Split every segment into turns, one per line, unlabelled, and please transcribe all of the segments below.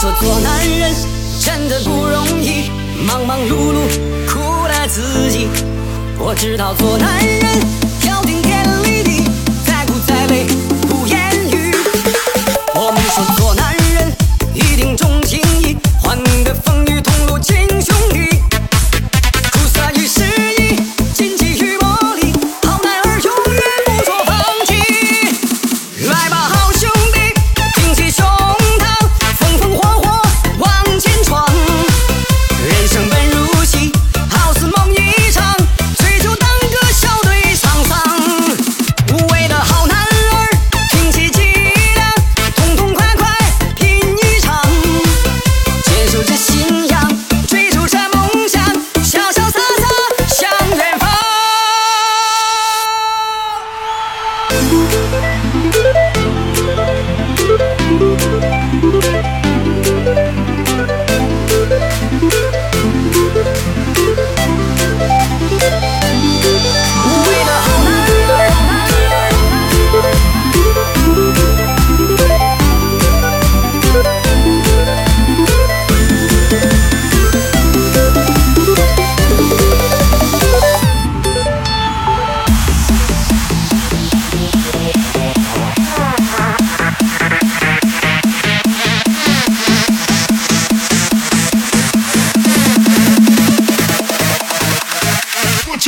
说做男人真的不容易忙忙碌碌苦了自己。我知道做男人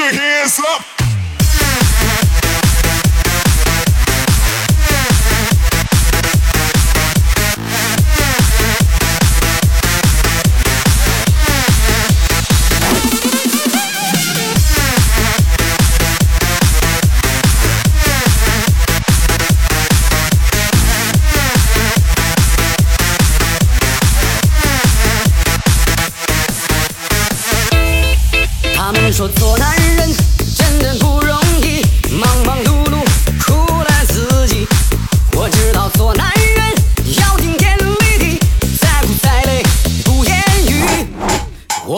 your hands up.
schon so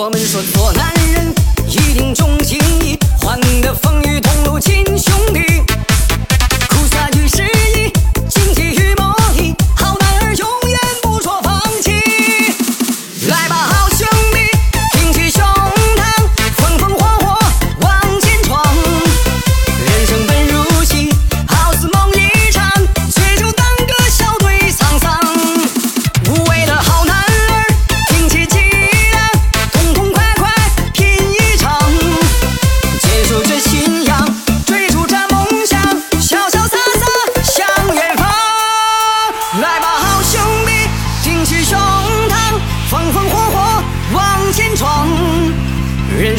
我们说多难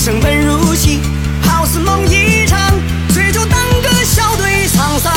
人生本如戏，好似梦一场。醉酒当歌，笑对沧桑。